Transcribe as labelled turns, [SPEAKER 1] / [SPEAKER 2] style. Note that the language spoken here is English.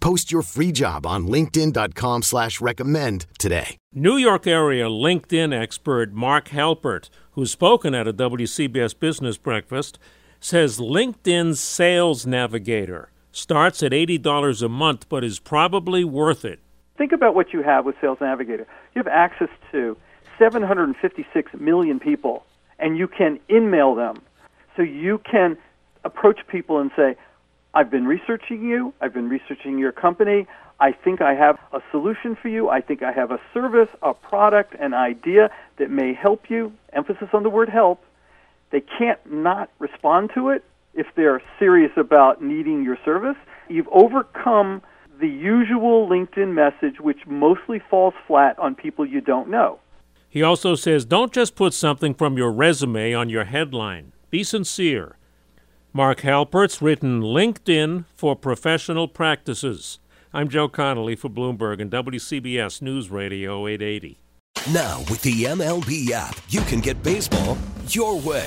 [SPEAKER 1] Post your free job on linkedin.com slash recommend today.
[SPEAKER 2] New York area LinkedIn expert Mark Halpert, who's spoken at a WCBS Business Breakfast, says LinkedIn Sales Navigator starts at $80 a month but is probably worth it.
[SPEAKER 3] Think about what you have with Sales Navigator. You have access to 756 million people, and you can email them. So you can approach people and say, I've been researching you, I've been researching your company. I think I have a solution for you. I think I have a service, a product, an idea that may help you. Emphasis on the word help. They can't not respond to it if they're serious about needing your service. You've overcome the usual LinkedIn message, which mostly falls flat on people you don't know.
[SPEAKER 2] He also says don't just put something from your resume on your headline. Be sincere. Mark Halpert's written LinkedIn for Professional Practices. I'm Joe Connolly for Bloomberg and WCBS News Radio 880.
[SPEAKER 4] Now, with the MLB app, you can get baseball your way.